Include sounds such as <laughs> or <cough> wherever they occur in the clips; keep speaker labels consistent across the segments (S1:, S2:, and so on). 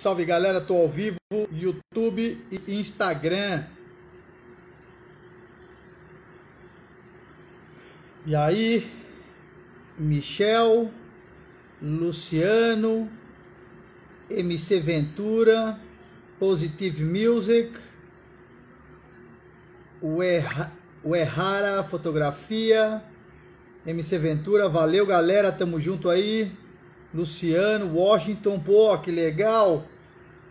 S1: Salve galera, tô ao vivo, YouTube e Instagram. E aí, Michel, Luciano, MC Ventura, Positive Music, o, Erra, o Errara Fotografia, MC Ventura, valeu galera, tamo junto aí. Luciano, Washington, pô, que legal.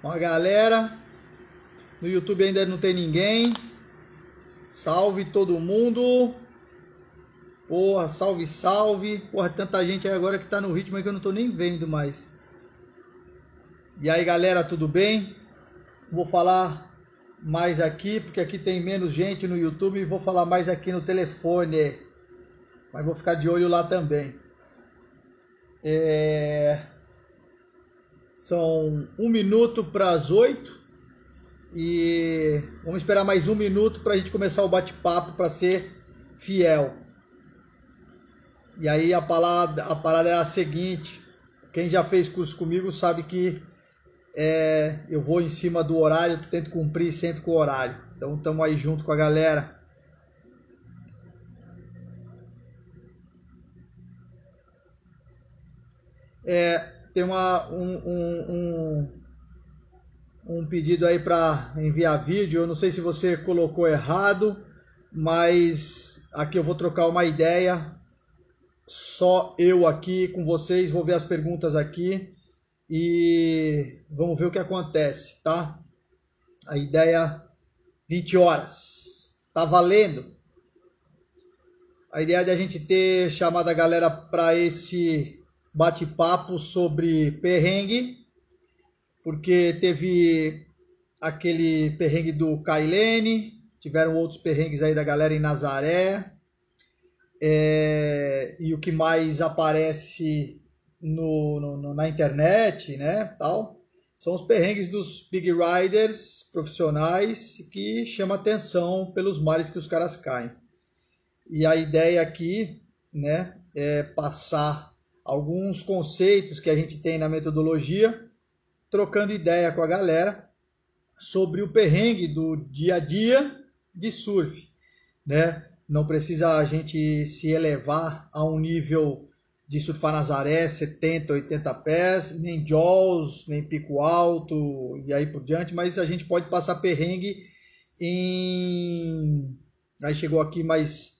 S1: Uma galera. No YouTube ainda não tem ninguém. Salve todo mundo. Porra, salve, salve. Porra, tanta gente aí agora que tá no ritmo aí que eu não tô nem vendo mais. E aí, galera, tudo bem? Vou falar mais aqui, porque aqui tem menos gente no YouTube e vou falar mais aqui no telefone. Mas vou ficar de olho lá também. É... São um minuto para as oito e vamos esperar mais um minuto para a gente começar o bate-papo para ser fiel. E aí a parada, a parada é a seguinte: quem já fez curso comigo sabe que é, eu vou em cima do horário, tento cumprir sempre com o horário. Então estamos aí junto com a galera. É, tem uma, um, um, um, um pedido aí para enviar vídeo. Eu não sei se você colocou errado, mas aqui eu vou trocar uma ideia. Só eu aqui com vocês, vou ver as perguntas aqui e vamos ver o que acontece, tá? A ideia 20 horas. Tá valendo? A ideia de a gente ter chamado a galera para esse bate-papo sobre perrengue, porque teve aquele perrengue do Kailene, tiveram outros perrengues aí da galera em Nazaré, é, e o que mais aparece no, no, na internet, né, tal, são os perrengues dos big riders profissionais que chama atenção pelos males que os caras caem. E a ideia aqui, né, é passar alguns conceitos que a gente tem na metodologia, trocando ideia com a galera sobre o perrengue do dia a dia de surf, né? Não precisa a gente se elevar a um nível de surfar Nazaré 70, 80 pés, nem jaws, nem pico alto e aí por diante, mas a gente pode passar perrengue em aí chegou aqui mais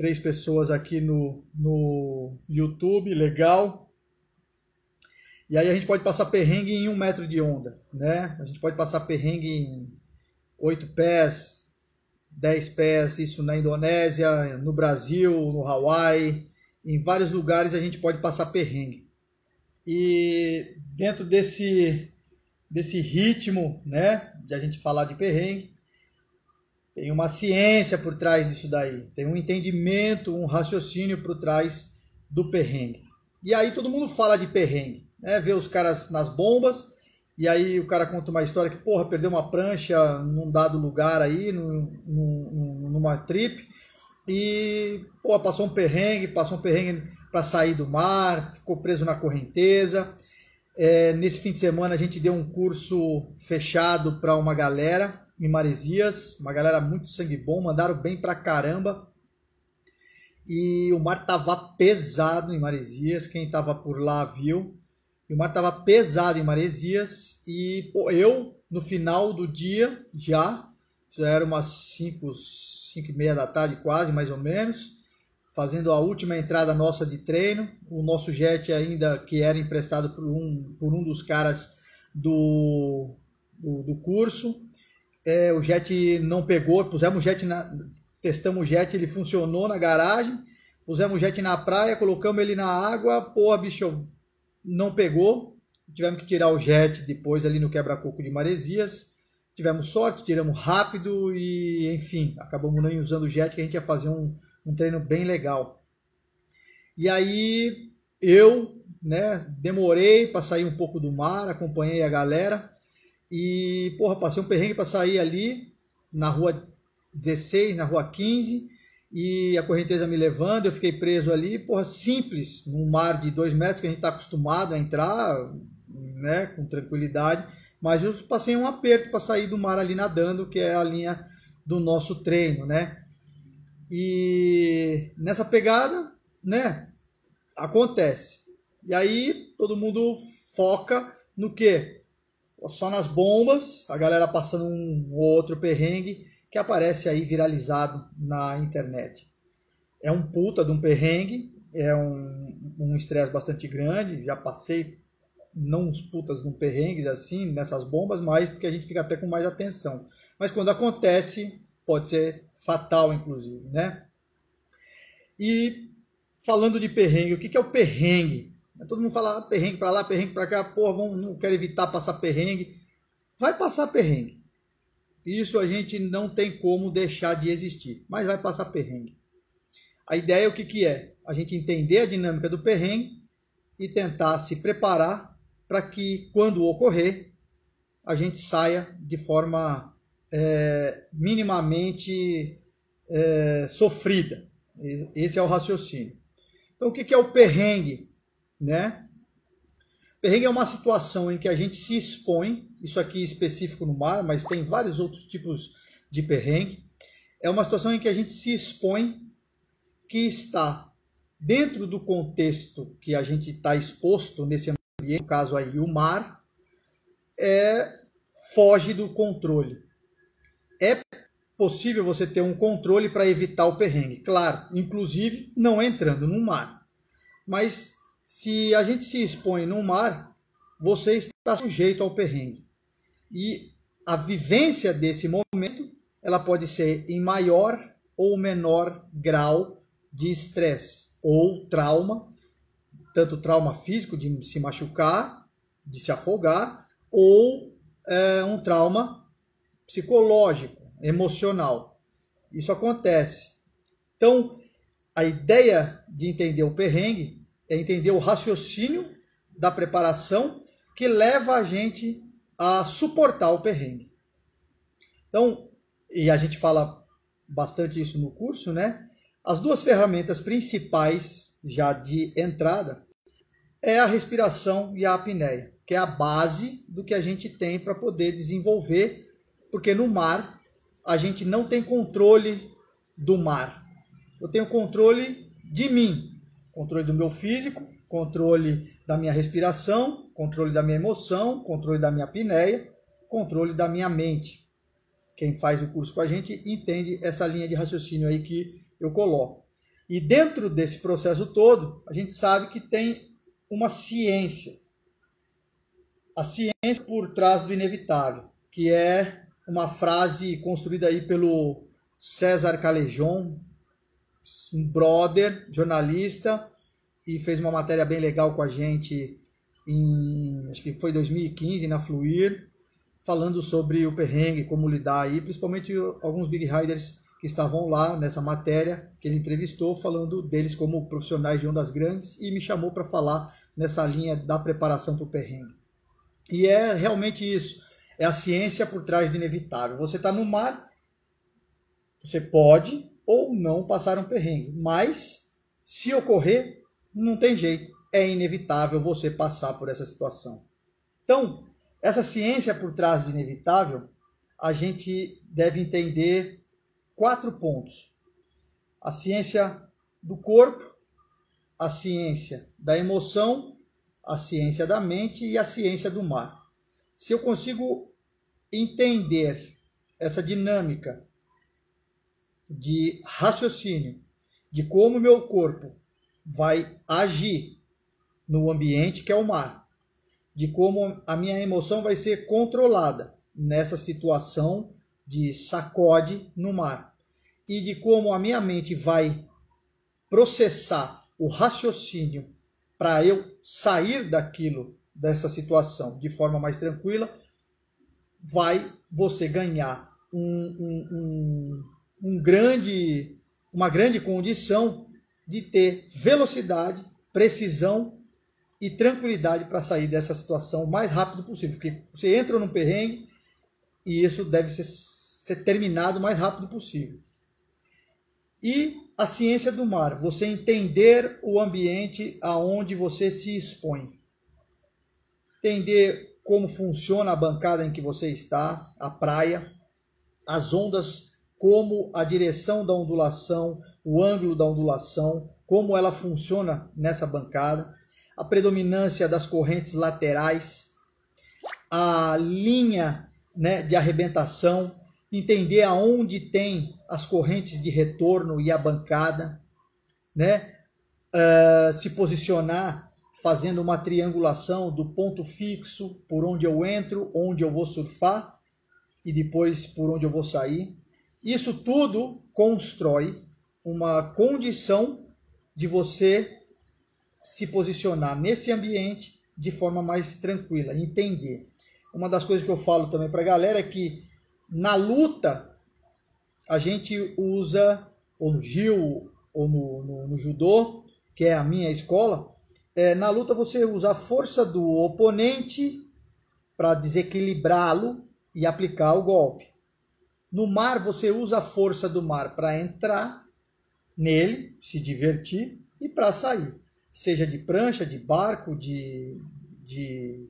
S1: três pessoas aqui no, no YouTube, legal. E aí a gente pode passar perrengue em um metro de onda, né? A gente pode passar perrengue em oito pés, dez pés, isso na Indonésia, no Brasil, no Hawaii, em vários lugares a gente pode passar perrengue. E dentro desse, desse ritmo, né, de a gente falar de perrengue, tem uma ciência por trás disso daí, tem um entendimento, um raciocínio por trás do perrengue. E aí todo mundo fala de perrengue, né? Vê os caras nas bombas, e aí o cara conta uma história que, porra, perdeu uma prancha num dado lugar aí, num, num, numa trip, e, porra, passou um perrengue, passou um perrengue para sair do mar, ficou preso na correnteza. É, nesse fim de semana a gente deu um curso fechado para uma galera em Maresias, uma galera muito sangue bom, mandaram bem pra caramba. E o mar tava pesado em Maresias, quem tava por lá viu. E o mar tava pesado em Maresias e pô, eu no final do dia já, já era umas 5, 5 e meia da tarde quase, mais ou menos, fazendo a última entrada nossa de treino. O nosso jet ainda que era emprestado por um, por um dos caras do, do, do curso é, o jet não pegou, pusemos jet na, testamos o jet, ele funcionou na garagem, pusemos o jet na praia, colocamos ele na água, porra, bicho, não pegou, tivemos que tirar o jet depois ali no quebra-coco de Maresias, tivemos sorte, tiramos rápido e, enfim, acabamos nem usando o jet, que a gente ia fazer um, um treino bem legal. E aí, eu, né, demorei para sair um pouco do mar, acompanhei a galera, e, porra, passei um perrengue para sair ali na rua 16, na rua 15, e a correnteza me levando, eu fiquei preso ali, porra, simples, num mar de dois metros que a gente está acostumado a entrar, né, com tranquilidade, mas eu passei um aperto para sair do mar ali nadando, que é a linha do nosso treino, né? E nessa pegada, né, acontece. E aí todo mundo foca no que? Só nas bombas, a galera passando um ou outro perrengue que aparece aí viralizado na internet. É um puta de um perrengue, é um estresse um bastante grande, já passei não uns putas num perrengues assim, nessas bombas, mas porque a gente fica até com mais atenção. Mas quando acontece, pode ser fatal, inclusive, né? E falando de perrengue, o que é o perrengue? Todo mundo fala ah, perrengue para lá, perrengue para cá, porra, vamos, não quero evitar passar perrengue. Vai passar perrengue. Isso a gente não tem como deixar de existir, mas vai passar perrengue. A ideia é o que, que é? A gente entender a dinâmica do perrengue e tentar se preparar para que, quando ocorrer, a gente saia de forma é, minimamente é, sofrida. Esse é o raciocínio. Então, o que, que é o perrengue? Né? Perrengue é uma situação em que a gente se expõe, isso aqui específico no mar, mas tem vários outros tipos de perrengue. É uma situação em que a gente se expõe, que está dentro do contexto que a gente está exposto nesse ambiente, no caso aí o mar, é, foge do controle. É possível você ter um controle para evitar o perrengue, claro, inclusive não entrando no mar. Mas se a gente se expõe no mar, você está sujeito ao perrengue. E a vivência desse momento, ela pode ser em maior ou menor grau de estresse ou trauma, tanto trauma físico de se machucar, de se afogar, ou é, um trauma psicológico, emocional. Isso acontece. Então, a ideia de entender o perrengue é entender o raciocínio da preparação que leva a gente a suportar o perrengue. Então, e a gente fala bastante isso no curso, né? As duas ferramentas principais já de entrada é a respiração e a apneia, que é a base do que a gente tem para poder desenvolver, porque no mar a gente não tem controle do mar. Eu tenho controle de mim, Controle do meu físico, controle da minha respiração, controle da minha emoção, controle da minha apneia, controle da minha mente. Quem faz o curso com a gente entende essa linha de raciocínio aí que eu coloco. E dentro desse processo todo, a gente sabe que tem uma ciência. A ciência por trás do inevitável, que é uma frase construída aí pelo César Calejon, um brother, jornalista, e fez uma matéria bem legal com a gente em, acho que foi 2015, na Fluir, falando sobre o perrengue, como lidar aí, principalmente alguns big riders que estavam lá nessa matéria que ele entrevistou, falando deles como profissionais de ondas grandes e me chamou para falar nessa linha da preparação para o perrengue. E é realmente isso, é a ciência por trás do inevitável. Você está no mar, você pode ou não passar um perrengue. Mas, se ocorrer, não tem jeito. É inevitável você passar por essa situação. Então, essa ciência por trás do inevitável, a gente deve entender quatro pontos: a ciência do corpo, a ciência da emoção, a ciência da mente e a ciência do mar. Se eu consigo entender essa dinâmica de raciocínio de como meu corpo vai agir no ambiente que é o mar, de como a minha emoção vai ser controlada nessa situação de sacode no mar e de como a minha mente vai processar o raciocínio para eu sair daquilo, dessa situação de forma mais tranquila, vai você ganhar um, um, um um grande, uma grande condição de ter velocidade, precisão e tranquilidade para sair dessa situação o mais rápido possível. Porque você entra num perrengue e isso deve ser, ser terminado o mais rápido possível. E a ciência do mar, você entender o ambiente aonde você se expõe. entender como funciona a bancada em que você está, a praia, as ondas, como a direção da ondulação, o ângulo da ondulação, como ela funciona nessa bancada, a predominância das correntes laterais, a linha né, de arrebentação, entender aonde tem as correntes de retorno e a bancada, né? Uh, se posicionar fazendo uma triangulação do ponto fixo por onde eu entro, onde eu vou surfar e depois por onde eu vou sair. Isso tudo constrói uma condição de você se posicionar nesse ambiente de forma mais tranquila, entender. Uma das coisas que eu falo também para a galera é que na luta a gente usa, ou no Gil, ou no, no, no judô, que é a minha escola, é, na luta você usa a força do oponente para desequilibrá-lo e aplicar o golpe. No mar você usa a força do mar para entrar nele, se divertir e para sair, seja de prancha, de barco, de, de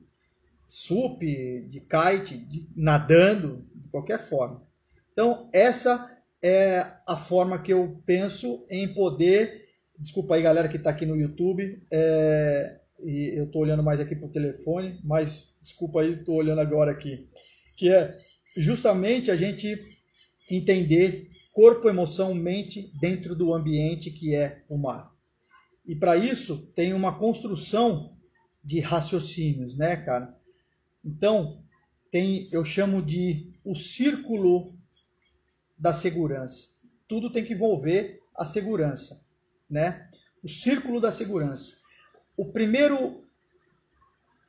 S1: sup, de kite, de, nadando, de qualquer forma. Então, essa é a forma que eu penso em poder. Desculpa aí, galera que está aqui no YouTube. É, e eu estou olhando mais aqui para o telefone, mas desculpa aí, estou olhando agora aqui. Que é justamente a gente entender corpo, emoção, mente dentro do ambiente que é o mar. E para isso tem uma construção de raciocínios, né, cara? Então, tem, eu chamo de o círculo da segurança. Tudo tem que envolver a segurança, né? O círculo da segurança. O primeiro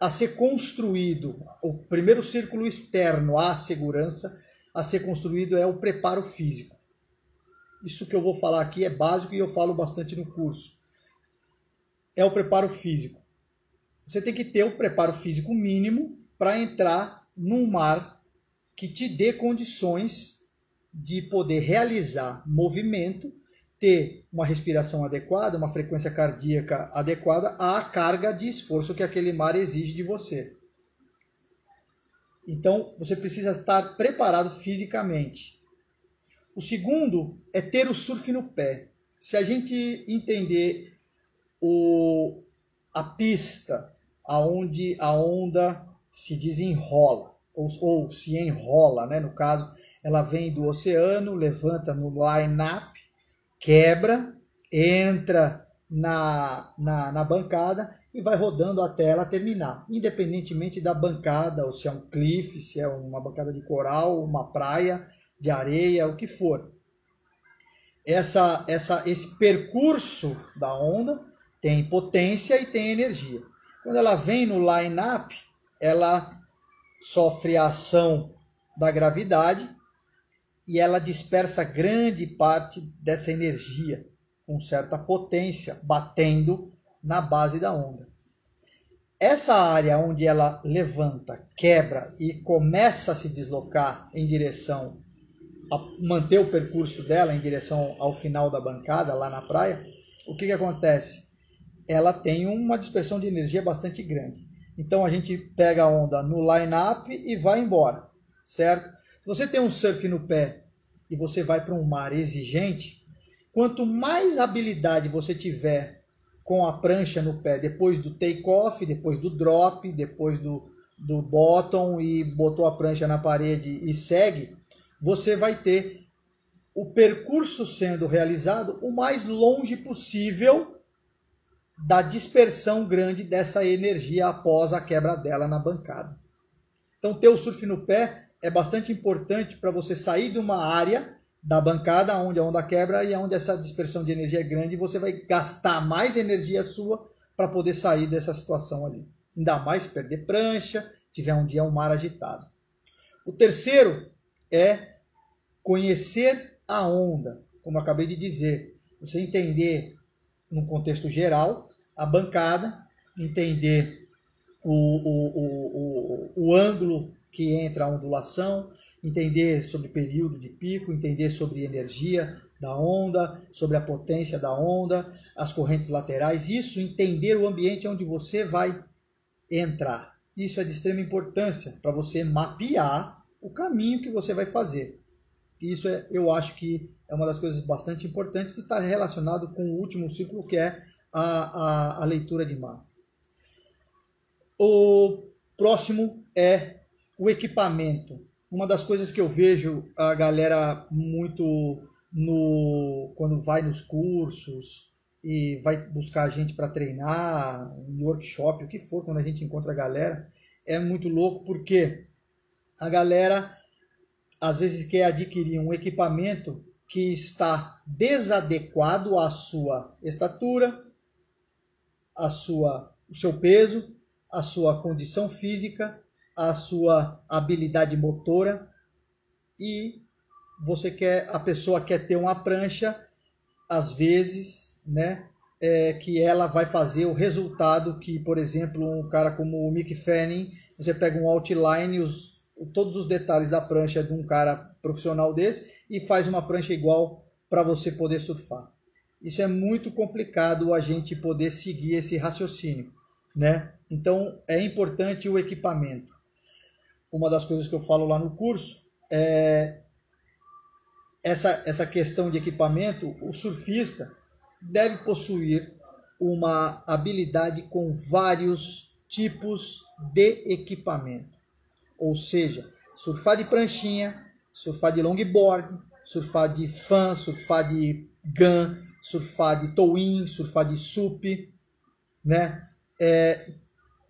S1: a ser construído, o primeiro círculo externo à segurança a ser construído é o preparo físico. Isso que eu vou falar aqui é básico e eu falo bastante no curso. É o preparo físico. Você tem que ter o preparo físico mínimo para entrar num mar que te dê condições de poder realizar movimento, ter uma respiração adequada, uma frequência cardíaca adequada à carga de esforço que aquele mar exige de você. Então, você precisa estar preparado fisicamente. O segundo é ter o surf no pé. Se a gente entender o, a pista aonde a onda se desenrola ou, ou se enrola, né? No caso, ela vem do oceano, levanta no line-up, quebra, entra na, na, na bancada e vai rodando até ela terminar, independentemente da bancada, ou se é um cliff, se é uma bancada de coral, uma praia de areia, o que for. Essa, essa, esse percurso da onda tem potência e tem energia. Quando ela vem no line-up, ela sofre a ação da gravidade e ela dispersa grande parte dessa energia com certa potência batendo na base da onda. Essa área onde ela levanta, quebra e começa a se deslocar em direção a manter o percurso dela em direção ao final da bancada lá na praia, o que, que acontece? Ela tem uma dispersão de energia bastante grande. Então a gente pega a onda no line-up e vai embora, certo? Se você tem um surf no pé e você vai para um mar exigente, quanto mais habilidade você tiver com a prancha no pé depois do take-off, depois do drop, depois do, do bottom e botou a prancha na parede e segue, você vai ter o percurso sendo realizado o mais longe possível da dispersão grande dessa energia após a quebra dela na bancada. Então, ter o surf no pé é bastante importante para você sair de uma área da bancada onde a onda quebra e onde essa dispersão de energia é grande, você vai gastar mais energia sua para poder sair dessa situação ali. Ainda mais se perder prancha, tiver um dia um mar agitado. O terceiro é conhecer a onda, como eu acabei de dizer. Você entender, no contexto geral, a bancada, entender o, o, o, o, o ângulo que entra a ondulação, entender sobre período de pico, entender sobre energia da onda, sobre a potência da onda, as correntes laterais, isso entender o ambiente onde você vai entrar. isso é de extrema importância para você mapear o caminho que você vai fazer. Isso é, eu acho que é uma das coisas bastante importantes que está relacionado com o último ciclo, que é a, a, a leitura de mar. O próximo é o equipamento. Uma das coisas que eu vejo a galera muito no quando vai nos cursos e vai buscar a gente para treinar, em workshop, o que for, quando a gente encontra a galera, é muito louco porque a galera às vezes quer adquirir um equipamento que está desadequado à sua estatura, à sua, o seu peso, à sua condição física, à sua habilidade motora e você quer a pessoa quer ter uma prancha às vezes, né, é, que ela vai fazer o resultado que, por exemplo, um cara como o Mick Fanning, você pega um outline, os todos os detalhes da prancha de um cara profissional desse e faz uma prancha igual para você poder surfar. Isso é muito complicado a gente poder seguir esse raciocínio, né? Então é importante o equipamento. Uma das coisas que eu falo lá no curso é essa, essa questão de equipamento. O surfista deve possuir uma habilidade com vários tipos de equipamento. Ou seja, surfar de pranchinha, surfar de longboard, surfar de fan, surfar de gun, surfar de tow-in, surfar de sup, né? É,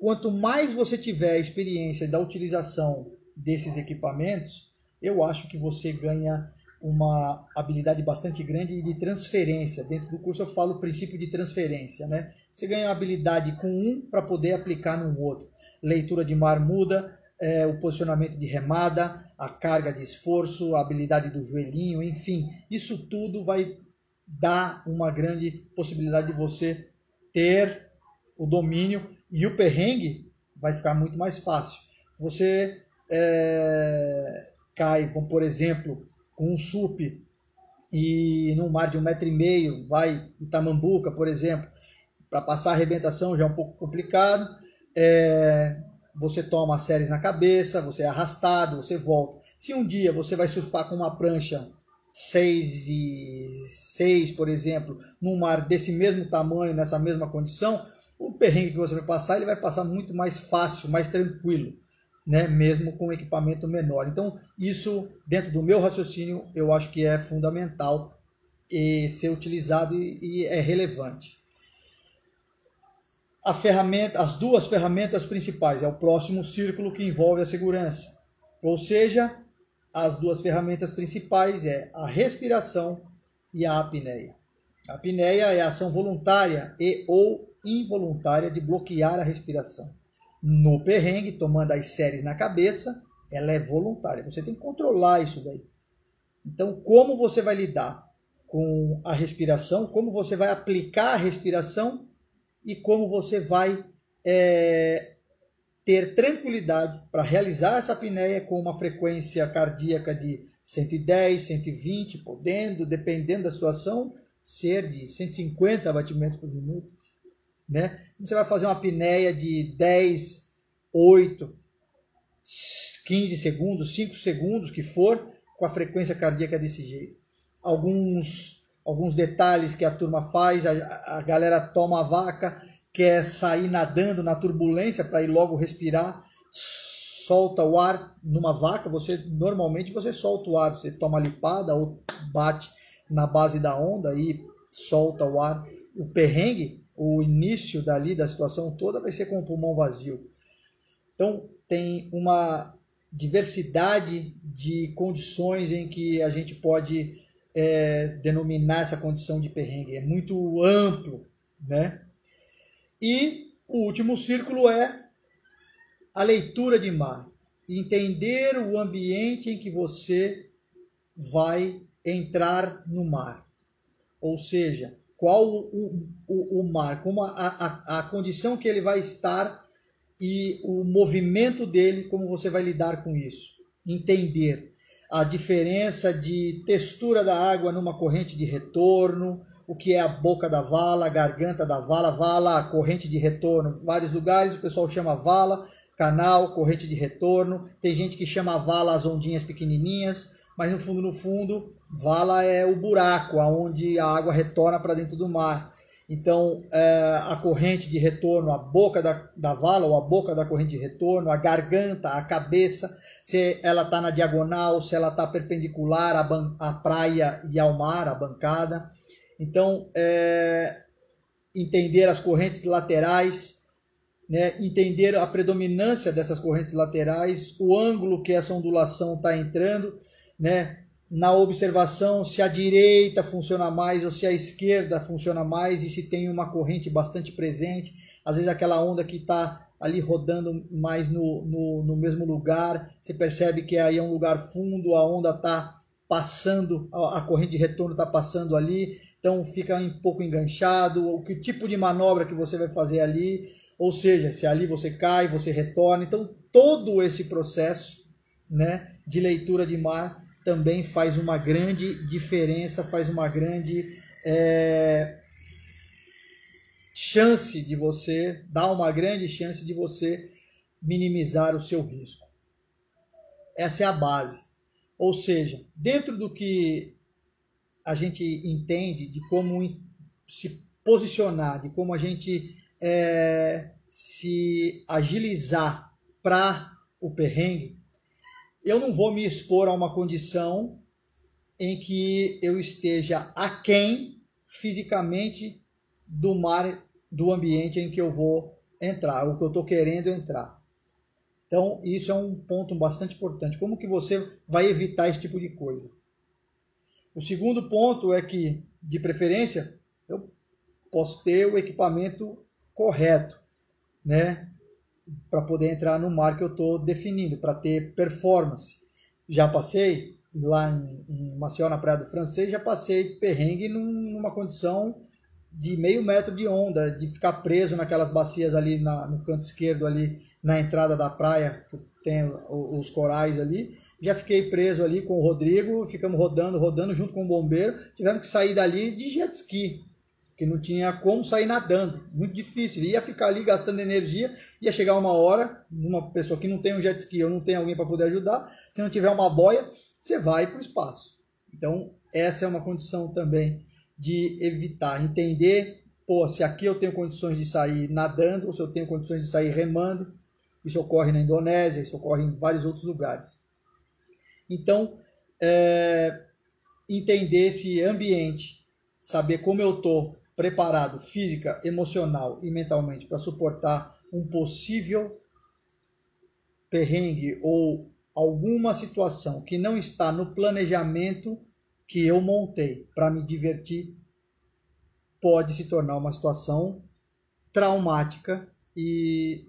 S1: quanto mais você tiver experiência da utilização desses equipamentos, eu acho que você ganha uma habilidade bastante grande de transferência. Dentro do curso eu falo o princípio de transferência, né? Você ganha habilidade com um para poder aplicar no outro. Leitura de mar muda, é, o posicionamento de remada, a carga de esforço, a habilidade do joelhinho, enfim, isso tudo vai dar uma grande possibilidade de você ter o domínio e o perrengue vai ficar muito mais fácil. Você é, cai, como por exemplo, com um sup e num mar de um metro e meio, vai Itamambuca, por exemplo, para passar a arrebentação já é um pouco complicado. É, você toma séries na cabeça, você é arrastado, você volta. Se um dia você vai surfar com uma prancha 6 e 6, por exemplo, num mar desse mesmo tamanho, nessa mesma condição, o perrengue que você vai passar, ele vai passar muito mais fácil, mais tranquilo, né? mesmo com equipamento menor. Então, isso, dentro do meu raciocínio, eu acho que é fundamental e ser utilizado e, e é relevante a ferramenta, as duas ferramentas principais. É o próximo círculo que envolve a segurança. Ou seja, as duas ferramentas principais é a respiração e a apneia. A apneia é a ação voluntária e ou involuntária de bloquear a respiração. No perrengue, tomando as séries na cabeça, ela é voluntária. Você tem que controlar isso daí. Então, como você vai lidar com a respiração? Como você vai aplicar a respiração e como você vai é, ter tranquilidade para realizar essa apneia com uma frequência cardíaca de 110, 120, podendo, dependendo da situação, ser de 150 batimentos por minuto. Né? Você vai fazer uma apneia de 10, 8, 15 segundos, 5 segundos, que for, com a frequência cardíaca desse jeito. Alguns alguns detalhes que a turma faz, a, a galera toma a vaca, quer sair nadando na turbulência para ir logo respirar, solta o ar numa vaca, você normalmente você solta o ar, você toma lipada ou bate na base da onda e solta o ar. O perrengue, o início dali da situação toda vai ser com o pulmão vazio. Então tem uma diversidade de condições em que a gente pode é, denominar essa condição de perrengue. É muito amplo, né? E o último círculo é a leitura de mar. Entender o ambiente em que você vai entrar no mar. Ou seja, qual o, o, o mar, como a, a, a condição que ele vai estar e o movimento dele, como você vai lidar com isso. Entender a diferença de textura da água numa corrente de retorno, o que é a boca da vala, a garganta da vala, vala, corrente de retorno. Vários lugares o pessoal chama vala, canal, corrente de retorno. Tem gente que chama vala as ondinhas pequenininhas, mas no fundo, no fundo, vala é o buraco aonde a água retorna para dentro do mar. Então, é, a corrente de retorno, a boca da, da vala ou a boca da corrente de retorno, a garganta, a cabeça, se ela está na diagonal, se ela está perpendicular à, à praia e ao mar, a bancada. Então, é, entender as correntes laterais, né, entender a predominância dessas correntes laterais, o ângulo que essa ondulação está entrando, né, na observação se a direita funciona mais ou se a esquerda funciona mais e se tem uma corrente bastante presente. Às vezes aquela onda que está ali rodando mais no, no, no, mesmo lugar, você percebe que aí é um lugar fundo, a onda está passando, a corrente de retorno está passando ali, então fica um pouco enganchado, o que tipo de manobra que você vai fazer ali, ou seja, se ali você cai, você retorna, então todo esse processo né, de leitura de mar também faz uma grande diferença, faz uma grande é, chance de você, dá uma grande chance de você minimizar o seu risco. Essa é a base. Ou seja, dentro do que a gente entende de como se posicionar, de como a gente é, se agilizar para o perrengue, eu não vou me expor a uma condição em que eu esteja aquém fisicamente do mar, do ambiente em que eu vou entrar, o que eu estou querendo entrar. Então, isso é um ponto bastante importante. Como que você vai evitar esse tipo de coisa? O segundo ponto é que, de preferência, eu posso ter o equipamento correto, né? Para poder entrar no mar que eu estou definindo, para ter performance. Já passei lá em, em Maceió, na Praia do Francês, já passei perrengue numa condição de meio metro de onda, de ficar preso naquelas bacias ali na, no canto esquerdo, ali na entrada da praia, que tem os corais ali, já fiquei preso ali com o Rodrigo, ficamos rodando, rodando junto com o bombeiro, tivemos que sair dali de jet ski, que não tinha como sair nadando, muito difícil, ia ficar ali gastando energia, ia chegar uma hora, uma pessoa que não tem um jet ski ou não tem alguém para poder ajudar, se não tiver uma boia, você vai para o espaço. Então, essa é uma condição também de evitar, entender, pô, se aqui eu tenho condições de sair nadando, ou se eu tenho condições de sair remando, isso ocorre na Indonésia, isso ocorre em vários outros lugares. Então, é, entender esse ambiente, saber como eu estou preparado física, emocional e mentalmente para suportar um possível perrengue ou alguma situação que não está no planejamento que eu montei para me divertir, pode se tornar uma situação traumática e,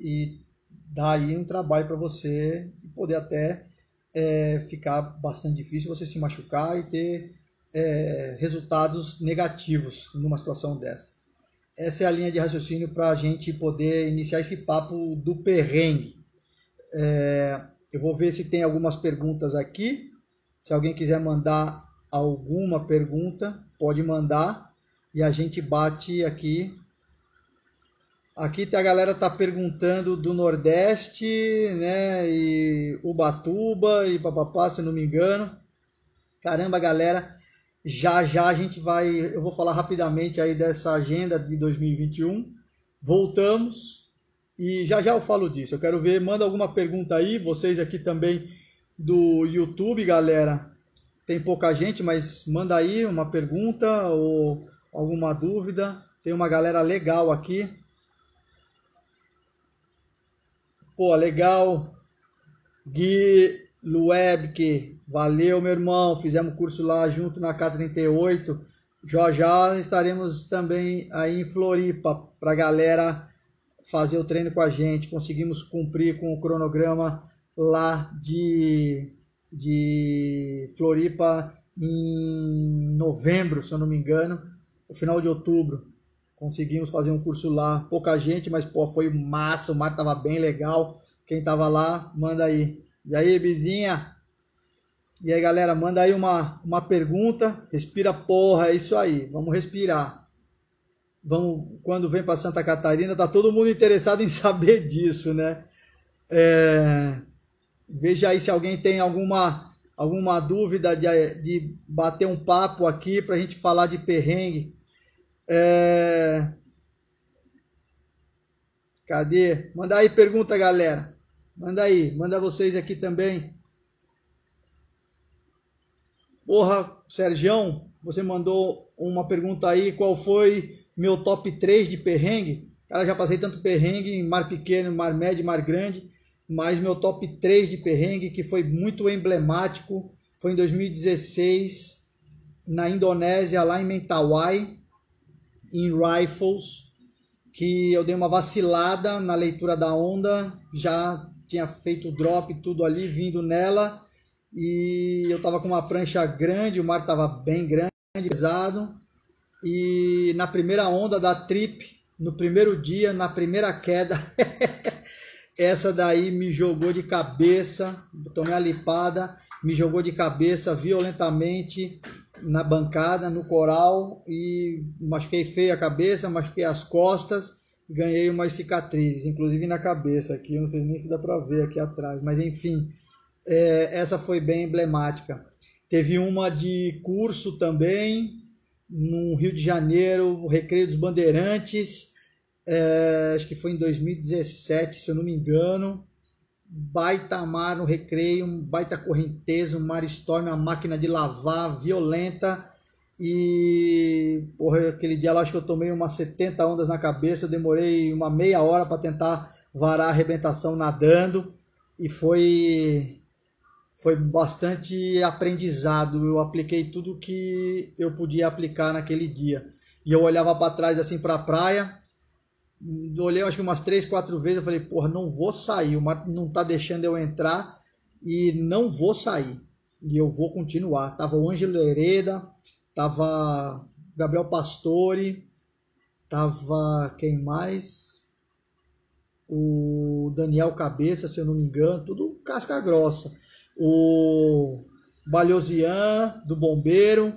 S1: e aí um trabalho para você poder até é, ficar bastante difícil você se machucar e ter é, resultados negativos numa situação dessa. Essa é a linha de raciocínio para a gente poder iniciar esse papo do perrengue. É, eu vou ver se tem algumas perguntas aqui. Se alguém quiser mandar alguma pergunta, pode mandar e a gente bate aqui Aqui a galera tá perguntando do Nordeste, né? E Ubatuba e papapá, se não me engano. Caramba, galera, já já a gente vai, eu vou falar rapidamente aí dessa agenda de 2021. Voltamos e já já eu falo disso. Eu quero ver, manda alguma pergunta aí, vocês aqui também do YouTube, galera. Tem pouca gente, mas manda aí uma pergunta ou alguma dúvida. Tem uma galera legal aqui. Pô, legal. Gui Luebke, valeu, meu irmão. Fizemos curso lá junto na K38. Já já estaremos também aí em Floripa para galera fazer o treino com a gente. Conseguimos cumprir com o cronograma lá de, de Floripa em novembro, se eu não me engano, no final de outubro. Conseguimos fazer um curso lá, pouca gente, mas pô, foi massa, o mar tava bem legal. Quem tava lá, manda aí. E aí, Bizinha? E aí, galera, manda aí uma, uma pergunta. Respira porra, é isso aí. Vamos respirar. Vamos, quando vem para Santa Catarina, tá todo mundo interessado em <laughs> saber disso, né? É, veja aí se alguém tem alguma, alguma dúvida de, de bater um papo aqui para a gente falar de perrengue. É, cadê? Manda aí pergunta, galera. Manda aí, manda vocês aqui também. Porra, Sergião, você mandou uma pergunta aí, qual foi meu top 3 de perrengue? Cara, já passei tanto perrengue em mar pequeno, mar médio, mar grande, mas meu top 3 de perrengue, que foi muito emblemático, foi em 2016, na Indonésia, lá em Mentawai, em Rifles, que eu dei uma vacilada na leitura da onda, já tinha feito o drop tudo ali, vindo nela, e eu tava com uma prancha grande, o mar tava bem grande, pesado. E na primeira onda da trip, no primeiro dia, na primeira queda, <laughs> essa daí me jogou de cabeça, tomei a lipada, me jogou de cabeça violentamente na bancada, no coral e machuquei feio a cabeça, machuquei as costas, ganhei umas cicatrizes, inclusive na cabeça aqui, não sei nem se dá para ver aqui atrás, mas enfim, é, essa foi bem emblemática. Teve uma de curso também, no Rio de Janeiro, Recreio dos Bandeirantes, é, acho que foi em 2017, se eu não me engano. Baita mar no recreio, baita correnteza, um mar storm, uma máquina de lavar violenta. E porra, aquele dia lá acho que eu tomei umas 70 ondas na cabeça, eu demorei uma meia hora para tentar varar a arrebentação nadando e foi foi bastante aprendizado. Eu apliquei tudo que eu podia aplicar naquele dia. E eu olhava para trás assim para a praia, olhei acho que umas três, quatro vezes, eu falei, porra, não vou sair, o mar não tá deixando eu entrar e não vou sair. E eu vou continuar. Tava o Ângelo Hereda, tava Gabriel Pastore, tava quem mais? O Daniel Cabeça, se eu não me engano, tudo casca grossa o Balhosian do Bombeiro.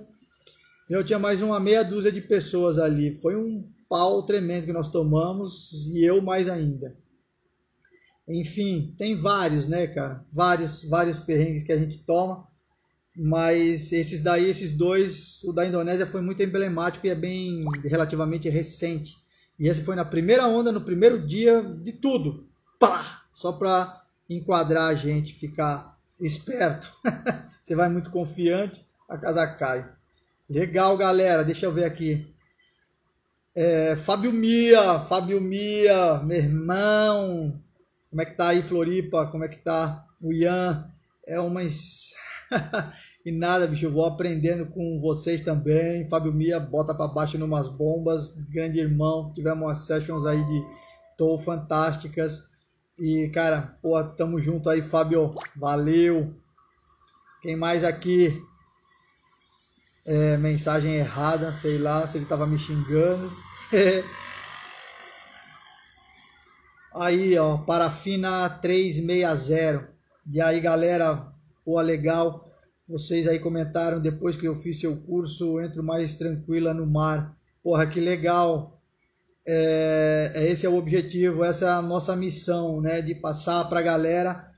S1: Eu tinha mais uma meia dúzia de pessoas ali. Foi um pau tremendo que nós tomamos e eu mais ainda. Enfim, tem vários, né, cara? Vários, vários perrengues que a gente toma. Mas esses daí, esses dois, o da Indonésia foi muito emblemático e é bem relativamente recente. E esse foi na primeira onda, no primeiro dia de tudo. Pá! Só para enquadrar a gente, ficar esperto. <laughs> Você vai muito confiante, a casa cai. Legal, galera. Deixa eu ver aqui. É, Fábio Mia, Fábio Mia, meu irmão. Como é que tá aí, Floripa? Como é que tá o Ian? É umas. <laughs> e nada, bicho, eu vou aprendendo com vocês também. Fábio Mia, bota para baixo numas bombas. Grande irmão, tivemos umas sessions aí de tow fantásticas. E, cara, pô, tamo junto aí, Fábio. Valeu. Quem mais aqui? É, mensagem errada, sei lá, se ele tava me xingando. <laughs> aí, ó, parafina 360. E aí, galera, pô, legal. Vocês aí comentaram depois que eu fiz seu curso, entro mais tranquila no mar. Porra, que legal. É, é, esse é o objetivo, essa é a nossa missão, né, de passar para a galera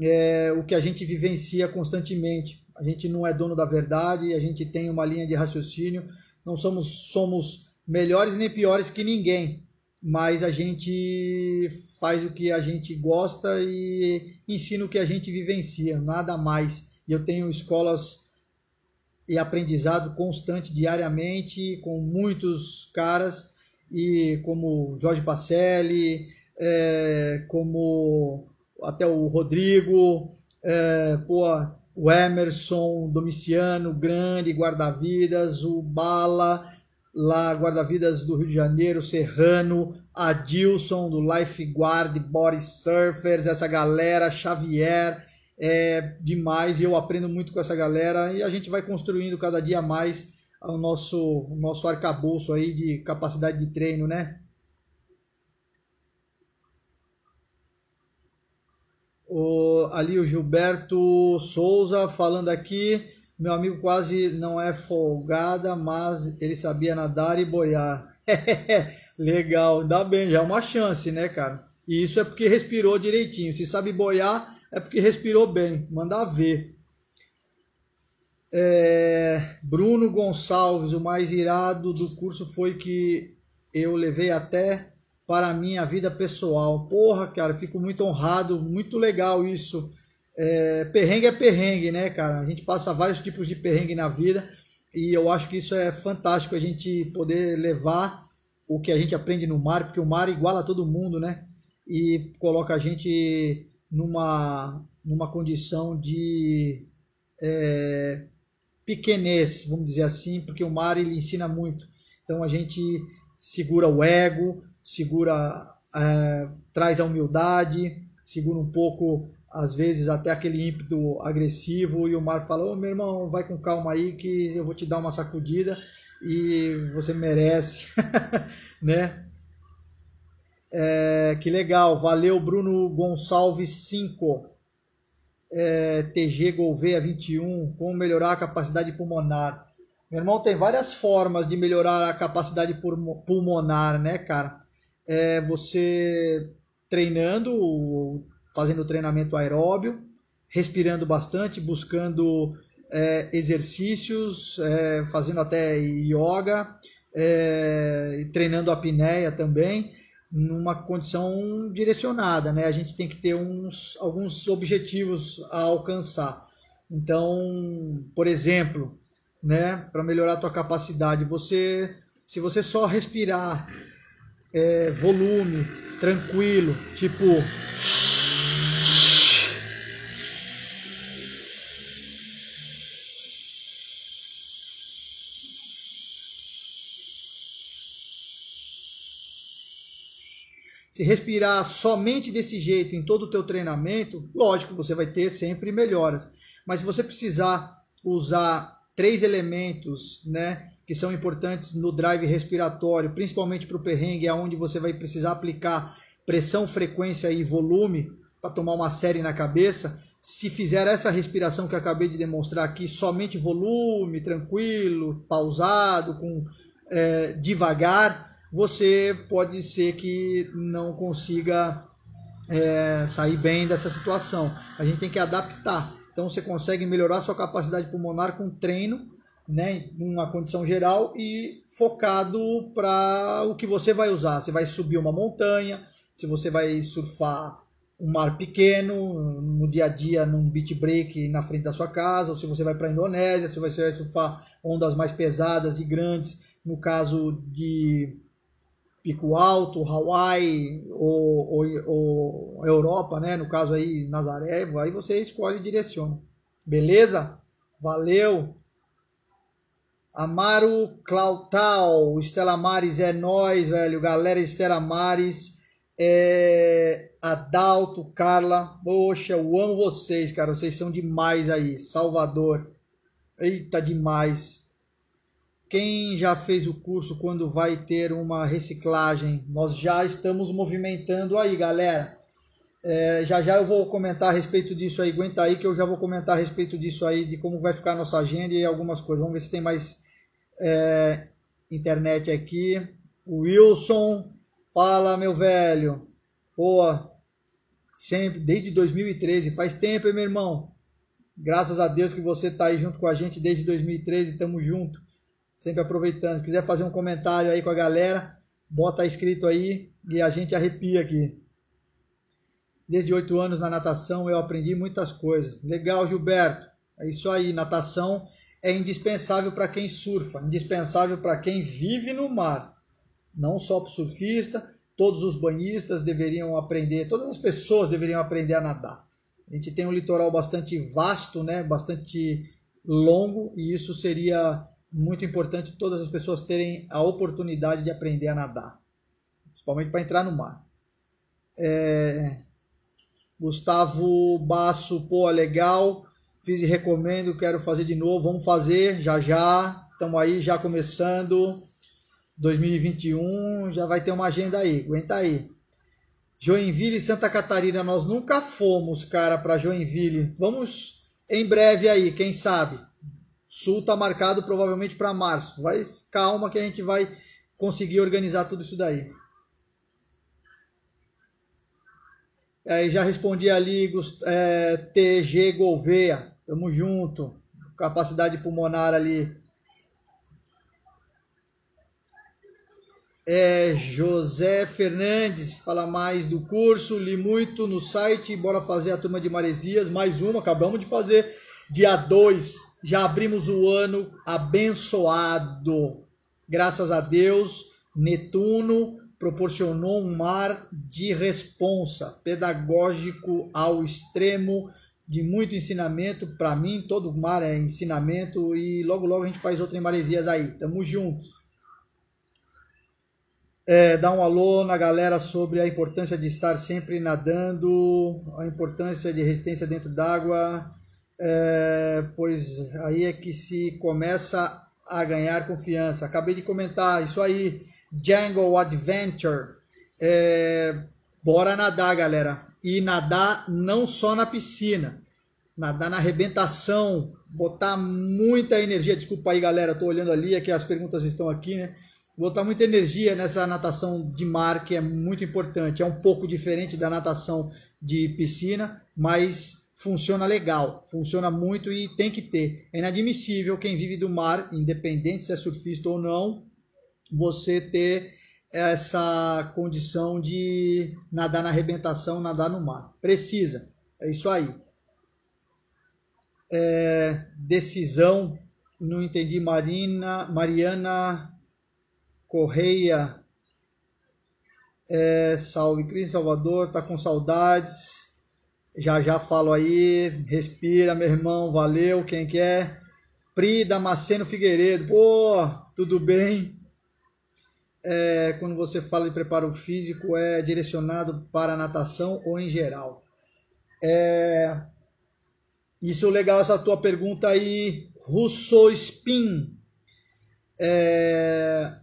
S1: é, o que a gente vivencia constantemente. A gente não é dono da verdade, a gente tem uma linha de raciocínio, não somos, somos melhores nem piores que ninguém, mas a gente faz o que a gente gosta e ensina o que a gente vivencia, nada mais. E eu tenho escolas e aprendizado constante diariamente com muitos caras e como Jorge Pacelli, é, como até o Rodrigo, é, pô, o Emerson Domiciano, grande guarda-vidas, o Bala, lá guarda-vidas do Rio de Janeiro, Serrano, Adilson do Lifeguard, Body Surfers, essa galera, Xavier, é demais e eu aprendo muito com essa galera e a gente vai construindo cada dia mais o nosso, nosso arcabouço aí de capacidade de treino, né? O, ali o Gilberto Souza falando aqui, meu amigo quase não é folgada, mas ele sabia nadar e boiar. <laughs> Legal, dá bem, já é uma chance, né, cara? E isso é porque respirou direitinho. Se sabe boiar, é porque respirou bem. Manda ver. É, Bruno Gonçalves, o mais irado do curso foi que eu levei até para a minha vida pessoal. Porra, cara, fico muito honrado, muito legal isso. É, perrengue é perrengue, né, cara? A gente passa vários tipos de perrengue na vida e eu acho que isso é fantástico a gente poder levar o que a gente aprende no mar, porque o mar iguala todo mundo, né? E coloca a gente numa, numa condição de é, pequenez, vamos dizer assim, porque o mar ele ensina muito. Então a gente segura o ego, segura, é, traz a humildade, segura um pouco, às vezes, até aquele ímpeto agressivo, e o mar fala, ô oh, meu irmão, vai com calma aí que eu vou te dar uma sacudida e você merece, <laughs> né? É, que legal, valeu Bruno Gonçalves 5 é, TG Gouveia 21, como melhorar a capacidade pulmonar. Meu irmão, tem várias formas de melhorar a capacidade pulmonar, né, cara? É você treinando, fazendo treinamento aeróbio, respirando bastante, buscando é, exercícios, é, fazendo até yoga, é, treinando a apneia também numa condição direcionada, né? A gente tem que ter uns, alguns objetivos a alcançar. Então, por exemplo, né, para melhorar a tua capacidade, você, se você só respirar é, volume, tranquilo, tipo Se respirar somente desse jeito em todo o teu treinamento, lógico, você vai ter sempre melhoras. Mas se você precisar usar três elementos, né, que são importantes no drive respiratório, principalmente para o perrengue, aonde você vai precisar aplicar pressão, frequência e volume para tomar uma série na cabeça. Se fizer essa respiração que acabei de demonstrar aqui, somente volume, tranquilo, pausado, com é, devagar, você pode ser que não consiga é, sair bem dessa situação. A gente tem que adaptar. Então você consegue melhorar sua capacidade pulmonar com treino, né, numa condição geral e focado para o que você vai usar. Você vai subir uma montanha, se você vai surfar um mar pequeno, no dia a dia num beach break na frente da sua casa, ou se você vai para a Indonésia, se você vai surfar ondas mais pesadas e grandes, no caso de Pico Alto, Hawaii ou, ou, ou, Europa, né? No caso aí, Nazaré, aí você escolhe e direciona. Beleza? Valeu! Amaro Clautal, Estela Mares é nós, velho. Galera Estela Mares, é... Adalto, Carla. Poxa, eu amo vocês, cara. Vocês são demais aí. Salvador. Eita, demais. Quem já fez o curso quando vai ter uma reciclagem? Nós já estamos movimentando aí, galera. É, já já eu vou comentar a respeito disso aí. Aguenta aí que eu já vou comentar a respeito disso aí, de como vai ficar a nossa agenda e algumas coisas. Vamos ver se tem mais é, internet aqui. O Wilson, fala meu velho. Pô, sempre, desde 2013, faz tempo, hein, meu irmão? Graças a Deus que você tá aí junto com a gente desde 2013, tamo junto. Sempre aproveitando. Se quiser fazer um comentário aí com a galera, bota escrito aí e a gente arrepia aqui. Desde oito anos na natação eu aprendi muitas coisas. Legal, Gilberto. É isso aí. Natação é indispensável para quem surfa, indispensável para quem vive no mar. Não só para o surfista, todos os banhistas deveriam aprender, todas as pessoas deveriam aprender a nadar. A gente tem um litoral bastante vasto, né, bastante longo, e isso seria muito importante todas as pessoas terem a oportunidade de aprender a nadar, principalmente para entrar no mar. É... Gustavo Basso, pô, legal, fiz e recomendo, quero fazer de novo, vamos fazer já já, estamos aí já começando, 2021, já vai ter uma agenda aí, aguenta aí. Joinville e Santa Catarina, nós nunca fomos, cara, para Joinville, vamos em breve aí, quem sabe. Sul está marcado provavelmente para março. Vai calma que a gente vai conseguir organizar tudo isso daí. É, já respondi ali, é, TG Gouveia, tamo junto. Capacidade pulmonar ali. É, José Fernandes, fala mais do curso, li muito no site, bora fazer a turma de Maresias, mais uma, acabamos de fazer, dia 2, já abrimos o ano abençoado, graças a Deus, Netuno proporcionou um mar de responsa, pedagógico ao extremo, de muito ensinamento. Para mim, todo mar é ensinamento e logo logo a gente faz outra em Maresias aí. Tamo juntos. É, dá um alô na galera sobre a importância de estar sempre nadando, a importância de resistência dentro d'água, é, pois aí é que se começa a ganhar confiança. Acabei de comentar isso aí. Jungle Adventure. É, bora nadar, galera. E nadar não só na piscina, nadar na arrebentação, botar muita energia. Desculpa aí, galera, tô olhando ali, é que as perguntas estão aqui, né? Botar muita energia nessa natação de mar, que é muito importante. É um pouco diferente da natação de piscina, mas funciona legal, funciona muito e tem que ter. É inadmissível quem vive do mar, independente se é surfista ou não, você ter essa condição de nadar na arrebentação, nadar no mar. Precisa. É isso aí. É, decisão, não entendi. Marina, Mariana Correia. É, salve Cristo Salvador, tá com saudades. Já já falo aí. Respira, meu irmão. Valeu. Quem quer? É? Pri Damasceno Figueiredo. Pô, tudo bem? é, quando você fala de preparo físico, é direcionado para natação ou em geral? É, isso é legal, essa tua pergunta aí, Russo Spin. É,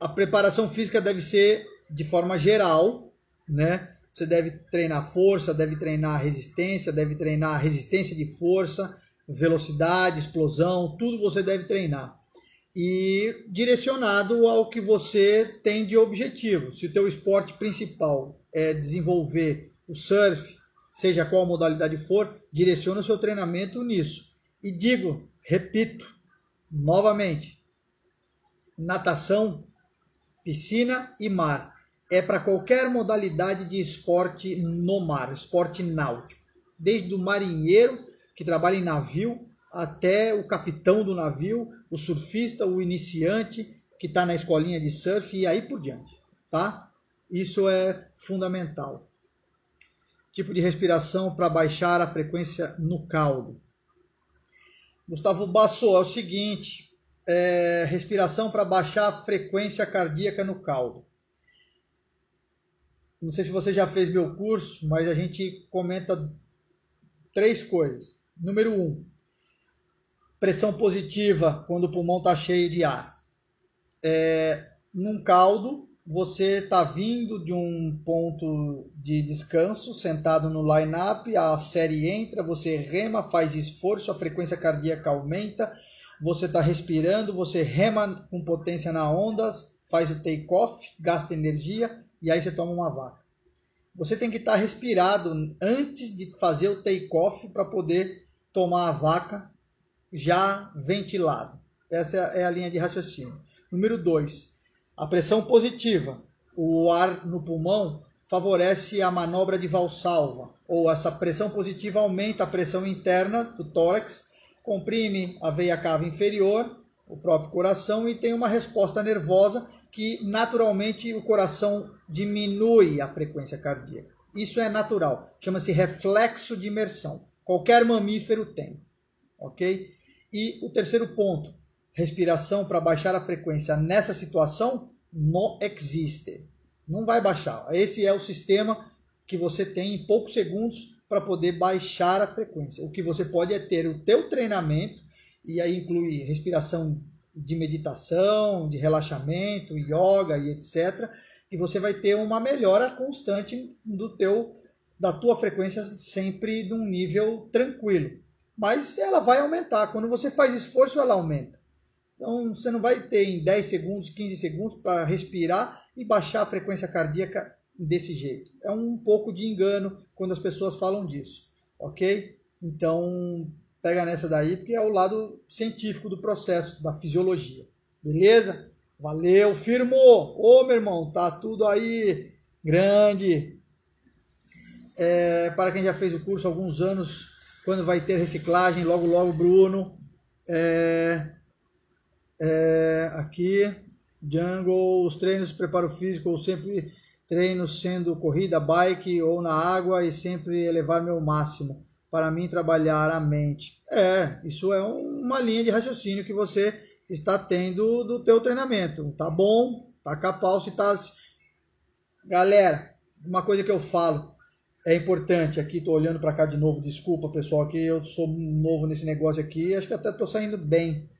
S1: a preparação física deve ser de forma geral, né? Você deve treinar força, deve treinar resistência, deve treinar resistência de força, velocidade, explosão, tudo você deve treinar e direcionado ao que você tem de objetivo. Se o teu esporte principal é desenvolver o surf, seja qual modalidade for, direciona o seu treinamento nisso. E digo, repito, novamente, natação, piscina e mar é para qualquer modalidade de esporte no mar, esporte náutico. Desde o marinheiro que trabalha em navio até o capitão do navio, o surfista, o iniciante que está na escolinha de surf e aí por diante, tá? Isso é fundamental. Tipo de respiração para baixar a frequência no caldo. Gustavo Basso, é o seguinte, é, respiração para baixar a frequência cardíaca no caldo. Não sei se você já fez meu curso, mas a gente comenta três coisas. Número um, pressão positiva quando o pulmão está cheio de ar. É, num caldo, você está vindo de um ponto de descanso, sentado no line-up, a série entra, você rema, faz esforço, a frequência cardíaca aumenta, você está respirando, você rema com potência na onda, faz o take-off, gasta energia e aí você toma uma vaca. Você tem que estar respirado antes de fazer o take-off para poder tomar a vaca já ventilado. Essa é a linha de raciocínio. Número 2. A pressão positiva. O ar no pulmão favorece a manobra de valsalva, ou essa pressão positiva aumenta a pressão interna do tórax, comprime a veia cava inferior, o próprio coração, e tem uma resposta nervosa que naturalmente o coração diminui a frequência cardíaca. Isso é natural, chama-se reflexo de imersão. Qualquer mamífero tem, ok? E o terceiro ponto, respiração para baixar a frequência nessa situação não existe. Não vai baixar. Esse é o sistema que você tem em poucos segundos para poder baixar a frequência. O que você pode é ter o teu treinamento e aí inclui respiração de meditação, de relaxamento, yoga e etc. E você vai ter uma melhora constante do teu da tua frequência sempre de um nível tranquilo mas ela vai aumentar. Quando você faz esforço, ela aumenta. Então você não vai ter em 10 segundos, 15 segundos para respirar e baixar a frequência cardíaca desse jeito. É um pouco de engano quando as pessoas falam disso, ok? Então, pega nessa daí, porque é o lado científico do processo, da fisiologia. Beleza? Valeu, firmo! Ô, meu irmão, tá tudo aí grande. É, para quem já fez o curso há alguns anos, quando vai ter reciclagem, logo, logo, Bruno. É, é, aqui, Jungle, os treinos de preparo físico, sempre treino sendo corrida, bike ou na água e sempre elevar meu máximo para mim trabalhar a mente. É, isso é uma linha de raciocínio que você está tendo do teu treinamento. Tá bom? Tá capaz se tá Galera, uma coisa que eu falo é importante aqui, tô olhando para cá de novo, desculpa pessoal, que eu sou novo nesse negócio aqui, acho que até tô saindo bem.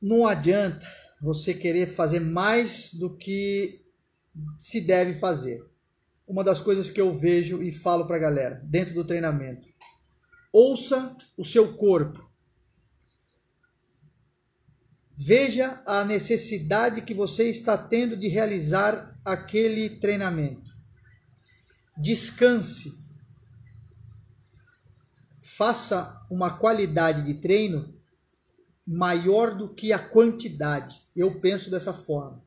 S1: Não adianta você querer fazer mais do que se deve fazer. Uma das coisas que eu vejo e falo para a galera dentro do treinamento: ouça o seu corpo. Veja a necessidade que você está tendo de realizar aquele treinamento. Descanse. Faça uma qualidade de treino maior do que a quantidade. Eu penso dessa forma.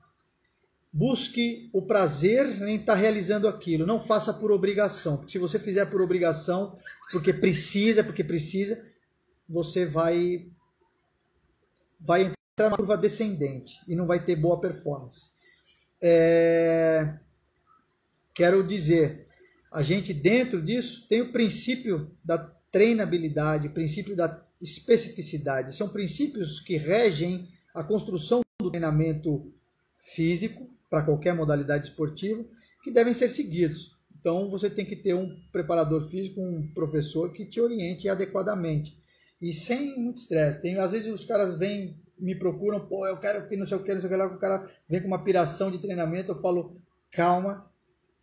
S1: Busque o prazer em estar realizando aquilo. Não faça por obrigação. Porque se você fizer por obrigação, porque precisa, porque precisa, você vai vai entrar na curva descendente e não vai ter boa performance. É... Quero dizer, a gente dentro disso tem o princípio da treinabilidade, o princípio da especificidade. São princípios que regem a construção do treinamento físico para qualquer modalidade esportiva que devem ser seguidos. Então você tem que ter um preparador físico, um professor que te oriente adequadamente e sem muito estresse. Tem às vezes os caras vêm me procuram, pô, eu quero que não sei o que, não sei o que lá, o cara vem com uma piração de treinamento, eu falo, calma,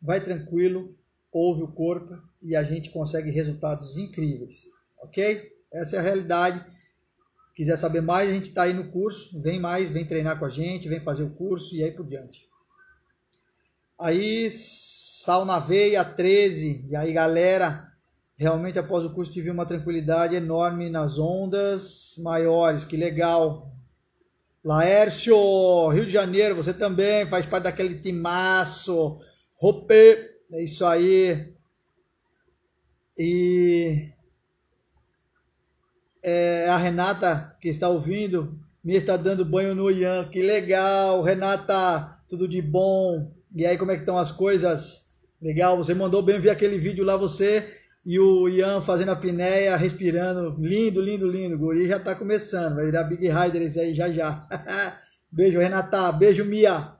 S1: vai tranquilo, ouve o corpo e a gente consegue resultados incríveis, ok? Essa é a realidade. Quiser saber mais, a gente está aí no curso. Vem mais, vem treinar com a gente, vem fazer o curso e aí por diante. Aí, sal na veia 13. E aí, galera, realmente após o curso tive uma tranquilidade enorme nas ondas maiores. Que legal. Laércio, Rio de Janeiro, você também faz parte daquele timaço. Ropê, é isso aí. E é, a Renata, que está ouvindo, me está dando banho no Ian. Que legal, Renata, tudo de bom. E aí, como é que estão as coisas? Legal, você mandou bem ver aquele vídeo lá, você e o Ian fazendo a pinéia, respirando. Lindo, lindo, lindo. O guri já está começando, vai virar Big Rider esse aí já já. <laughs> beijo, Renata. Beijo, Mia.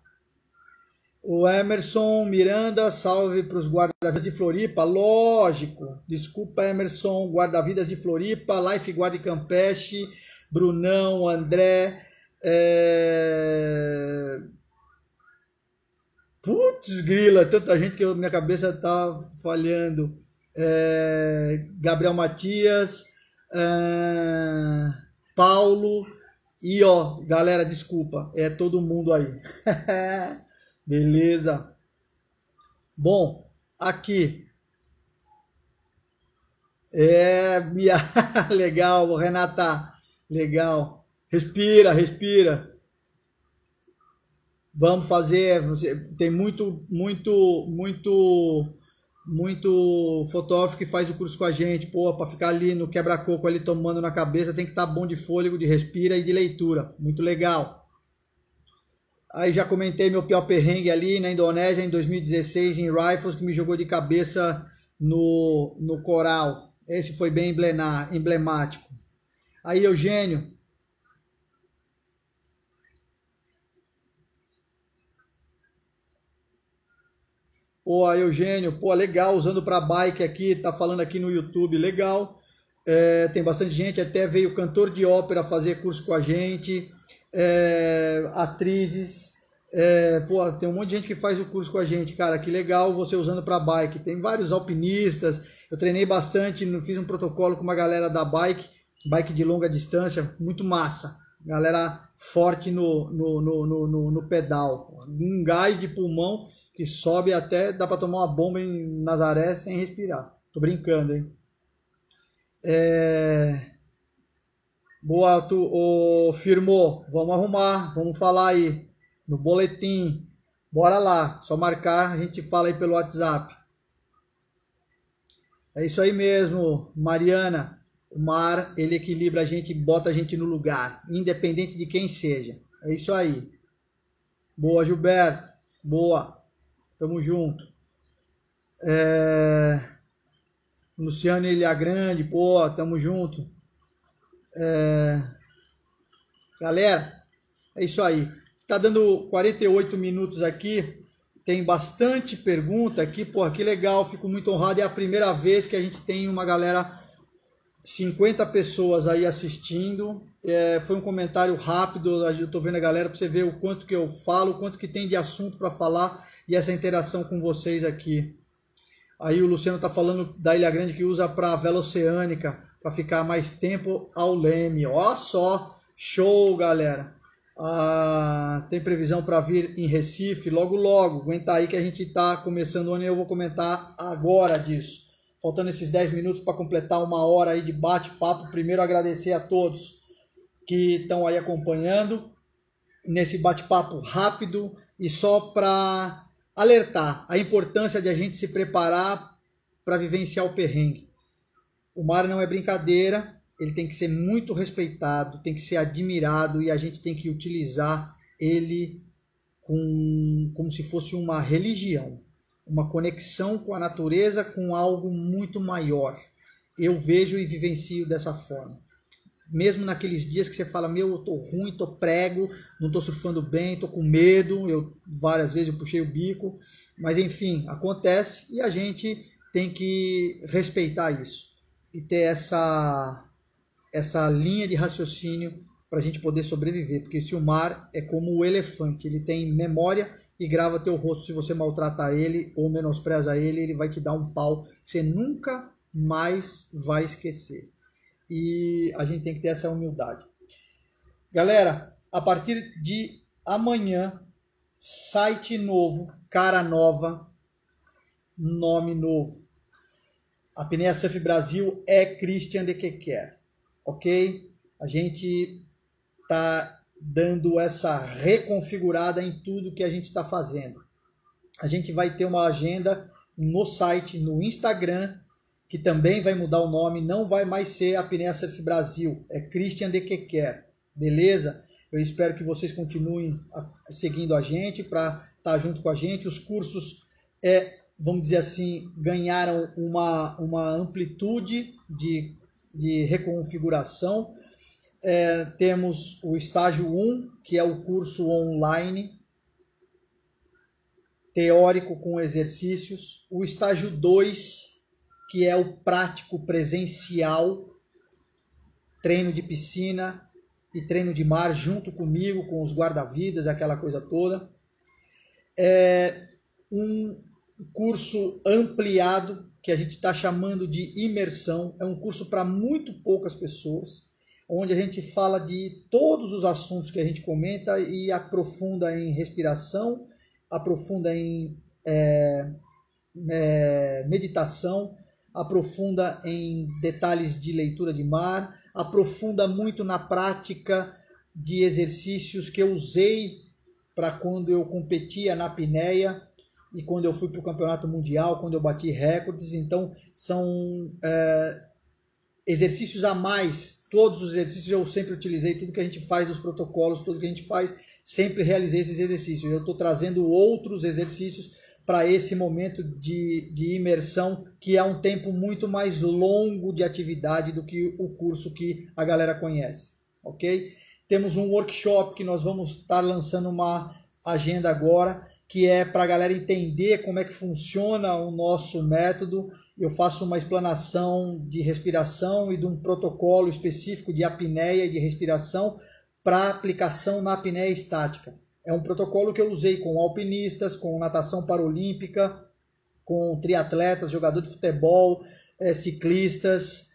S1: O Emerson Miranda, salve para os guarda-vidas de Floripa. Lógico. Desculpa, Emerson, guarda-vidas de Floripa, Lifeguard Campeche, Brunão, André. É... Putz, grila, tanta gente que minha cabeça tá falhando. É... Gabriel Matias, é... Paulo. E ó, galera, desculpa, é todo mundo aí. <laughs> Beleza. Bom, aqui. É, minha... <laughs> legal, Renata. Legal. Respira, respira. Vamos fazer, tem muito, muito, muito, muito fotógrafo que faz o curso com a gente, pô, para ficar ali no quebra-coco ali tomando na cabeça, tem que estar tá bom de fôlego, de respira e de leitura. Muito legal. Aí já comentei meu pior perrengue ali na Indonésia em 2016 em Rifles, que me jogou de cabeça no, no coral. Esse foi bem emblemático. Aí, Eugênio. Pô, Eugênio, pô, legal, usando para bike aqui, tá falando aqui no YouTube, legal. É, tem bastante gente, até veio cantor de ópera fazer curso com a gente é, atrizes. É, pô, tem um monte de gente que faz o curso com a gente, cara. Que legal você usando para bike. Tem vários alpinistas. Eu treinei bastante, fiz um protocolo com uma galera da bike, bike de longa distância, muito massa. Galera forte no, no, no, no, no pedal. Um gás de pulmão que sobe até dá para tomar uma bomba em Nazaré sem respirar. Tô brincando, hein? É... Boa, tu, ô, firmou. Vamos arrumar, vamos falar aí no boletim. Bora lá, só marcar, a gente fala aí pelo WhatsApp. É isso aí mesmo, Mariana. O mar, ele equilibra a gente, bota a gente no lugar, independente de quem seja. É isso aí. Boa, Gilberto. Boa. Tamo junto. É... Luciano Ilha Grande, pô, tamo junto. É... Galera, é isso aí. Tá dando 48 minutos aqui. Tem bastante pergunta aqui, pô, que legal, fico muito honrado. É a primeira vez que a gente tem uma galera, 50 pessoas aí assistindo. É, foi um comentário rápido, eu tô vendo a galera para você ver o quanto que eu falo, o quanto que tem de assunto para falar e essa interação com vocês aqui. Aí o Luciano tá falando da Ilha Grande que usa para vela oceânica, para ficar mais tempo ao leme. Ó só, show, galera. Ah, tem previsão para vir em Recife logo logo. Aguenta aí que a gente está começando o ano e eu vou comentar agora disso. Faltando esses 10 minutos para completar uma hora aí de bate-papo. Primeiro agradecer a todos que estão aí acompanhando nesse bate-papo rápido e só para alertar a importância de a gente se preparar para vivenciar o perrengue. O mar não é brincadeira, ele tem que ser muito respeitado, tem que ser admirado e a gente tem que utilizar ele com, como se fosse uma religião, uma conexão com a natureza, com algo muito maior. Eu vejo e vivencio dessa forma. Mesmo naqueles dias que você fala, meu, eu tô ruim, tô prego, não tô surfando bem, tô com medo, eu várias vezes eu puxei o bico, mas enfim, acontece e a gente tem que respeitar isso e ter essa essa linha de raciocínio para a gente poder sobreviver, porque se o mar é como o elefante, ele tem memória e grava teu rosto. Se você maltrata ele ou menospreza ele, ele vai te dar um pau. Você nunca mais vai esquecer. E a gente tem que ter essa humildade. Galera, a partir de amanhã, site novo, cara nova, nome novo. A Apneia Surf Brasil é Christian de Quequer ok? A gente está dando essa reconfigurada em tudo que a gente está fazendo. A gente vai ter uma agenda no site, no Instagram, que também vai mudar o nome, não vai mais ser Apneia Surf Brasil, é Christian de Quequer, beleza? Eu espero que vocês continuem seguindo a gente para estar tá junto com a gente. Os cursos, é, vamos dizer assim, ganharam uma, uma amplitude de de reconfiguração. É, temos o estágio 1, que é o curso online, teórico com exercícios. O estágio 2, que é o prático presencial, treino de piscina e treino de mar junto comigo, com os guarda-vidas, aquela coisa toda. É um curso ampliado que a gente está chamando de imersão. É um curso para muito poucas pessoas, onde a gente fala de todos os assuntos que a gente comenta e aprofunda em respiração, aprofunda em é, é, meditação, aprofunda em detalhes de leitura de mar, aprofunda muito na prática de exercícios que eu usei para quando eu competia na apneia e quando eu fui para o campeonato mundial, quando eu bati recordes. Então, são é, exercícios a mais. Todos os exercícios eu sempre utilizei, tudo que a gente faz, os protocolos, tudo que a gente faz, sempre realizei esses exercícios. Eu estou trazendo outros exercícios para esse momento de, de imersão, que é um tempo muito mais longo de atividade do que o curso que a galera conhece, ok? Temos um workshop que nós vamos estar lançando uma agenda agora, que é para a galera entender como é que funciona o nosso método. Eu faço uma explanação de respiração e de um protocolo específico de apneia e de respiração para aplicação na apneia estática. É um protocolo que eu usei com alpinistas, com natação paralímpica, com triatletas, jogador de futebol, é, ciclistas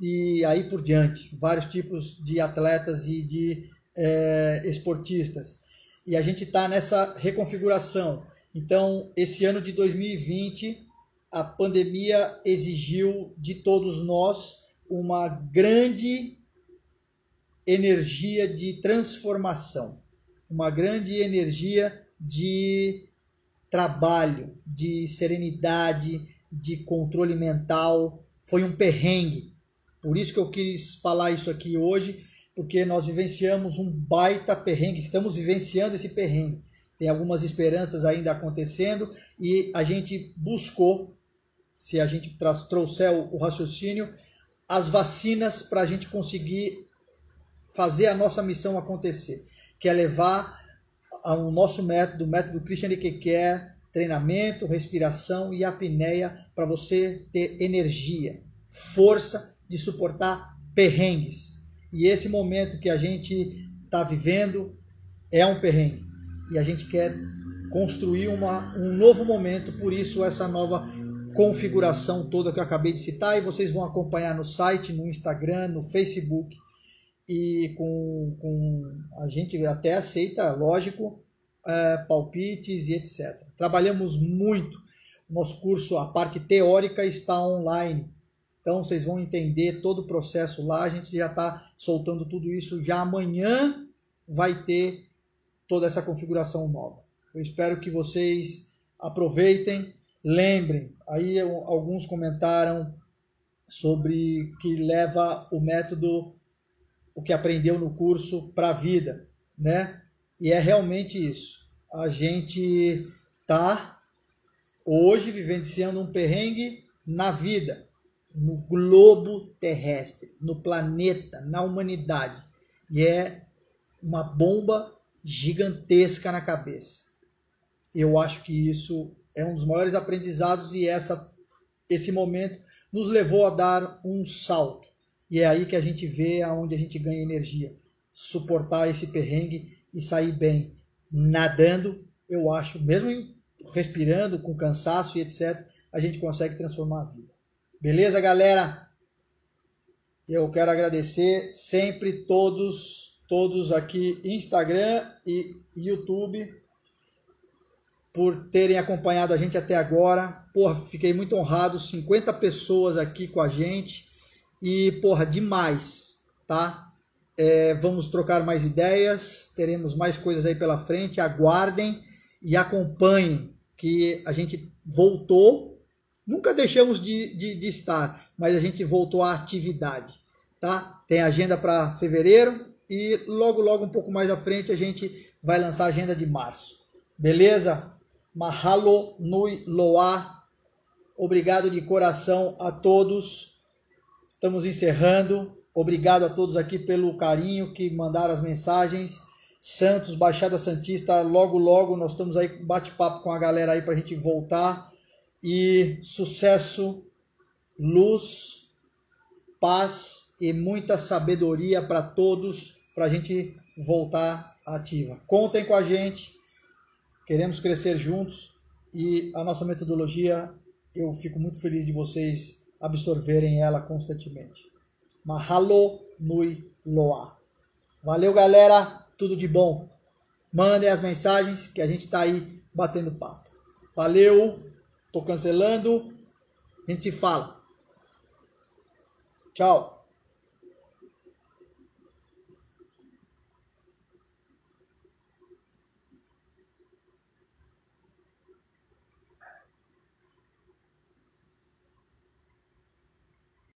S1: e aí por diante. Vários tipos de atletas e de é, esportistas. E a gente está nessa reconfiguração. Então, esse ano de 2020, a pandemia exigiu de todos nós uma grande energia de transformação, uma grande energia de trabalho, de serenidade, de controle mental. Foi um perrengue. Por isso que eu quis falar isso aqui hoje, porque nós vivenciamos um baita perrengue, estamos vivenciando esse perrengue. Tem algumas esperanças ainda acontecendo e a gente buscou, se a gente trouxer o raciocínio, as vacinas para a gente conseguir fazer a nossa missão acontecer, que é levar o nosso método, o método Christian Care, treinamento, respiração e apneia para você ter energia, força de suportar perrengues. E esse momento que a gente está vivendo é um perrengue. E a gente quer construir uma, um novo momento, por isso essa nova configuração toda que eu acabei de citar e vocês vão acompanhar no site, no Instagram, no Facebook e com, com a gente até aceita, lógico, é, palpites e etc. Trabalhamos muito. Nosso curso, a parte teórica está online. Então vocês vão entender todo o processo lá. A gente já está soltando tudo isso. Já amanhã vai ter toda essa configuração nova. Eu espero que vocês aproveitem. Lembrem, aí alguns comentaram sobre que leva o método o que aprendeu no curso para a vida, né? E é realmente isso. A gente tá hoje vivenciando um perrengue na vida, no globo terrestre, no planeta, na humanidade. E é uma bomba gigantesca na cabeça. Eu acho que isso é um dos maiores aprendizados e essa esse momento nos levou a dar um salto e é aí que a gente vê aonde a gente ganha energia. Suportar esse perrengue e sair bem. Nadando, eu acho, mesmo respirando, com cansaço e etc., a gente consegue transformar a vida. Beleza, galera? Eu quero agradecer sempre todos, todos aqui, Instagram e YouTube, por terem acompanhado a gente até agora. Porra, fiquei muito honrado, 50 pessoas aqui com a gente. E, porra, demais, tá? É, vamos trocar mais ideias, teremos mais coisas aí pela frente. Aguardem e acompanhem que a gente voltou. Nunca deixamos de, de, de estar, mas a gente voltou à atividade, tá? Tem agenda para fevereiro e logo, logo, um pouco mais à frente, a gente vai lançar a agenda de março. Beleza? Mahalo Nui Loa. Obrigado de coração a todos. Estamos encerrando. Obrigado a todos aqui pelo carinho que mandaram as mensagens. Santos, Baixada Santista, logo logo nós estamos aí bate-papo com a galera aí para a gente voltar. E sucesso, luz, paz e muita sabedoria para todos para a gente voltar ativa. Contem com a gente, queremos crescer juntos e a nossa metodologia, eu fico muito feliz de vocês absorverem ela constantemente. Mahalo Nui Loa. Valeu, galera. Tudo de bom. Mandem as mensagens que a gente está aí batendo papo. Valeu. Tô cancelando. A gente se fala. Tchau.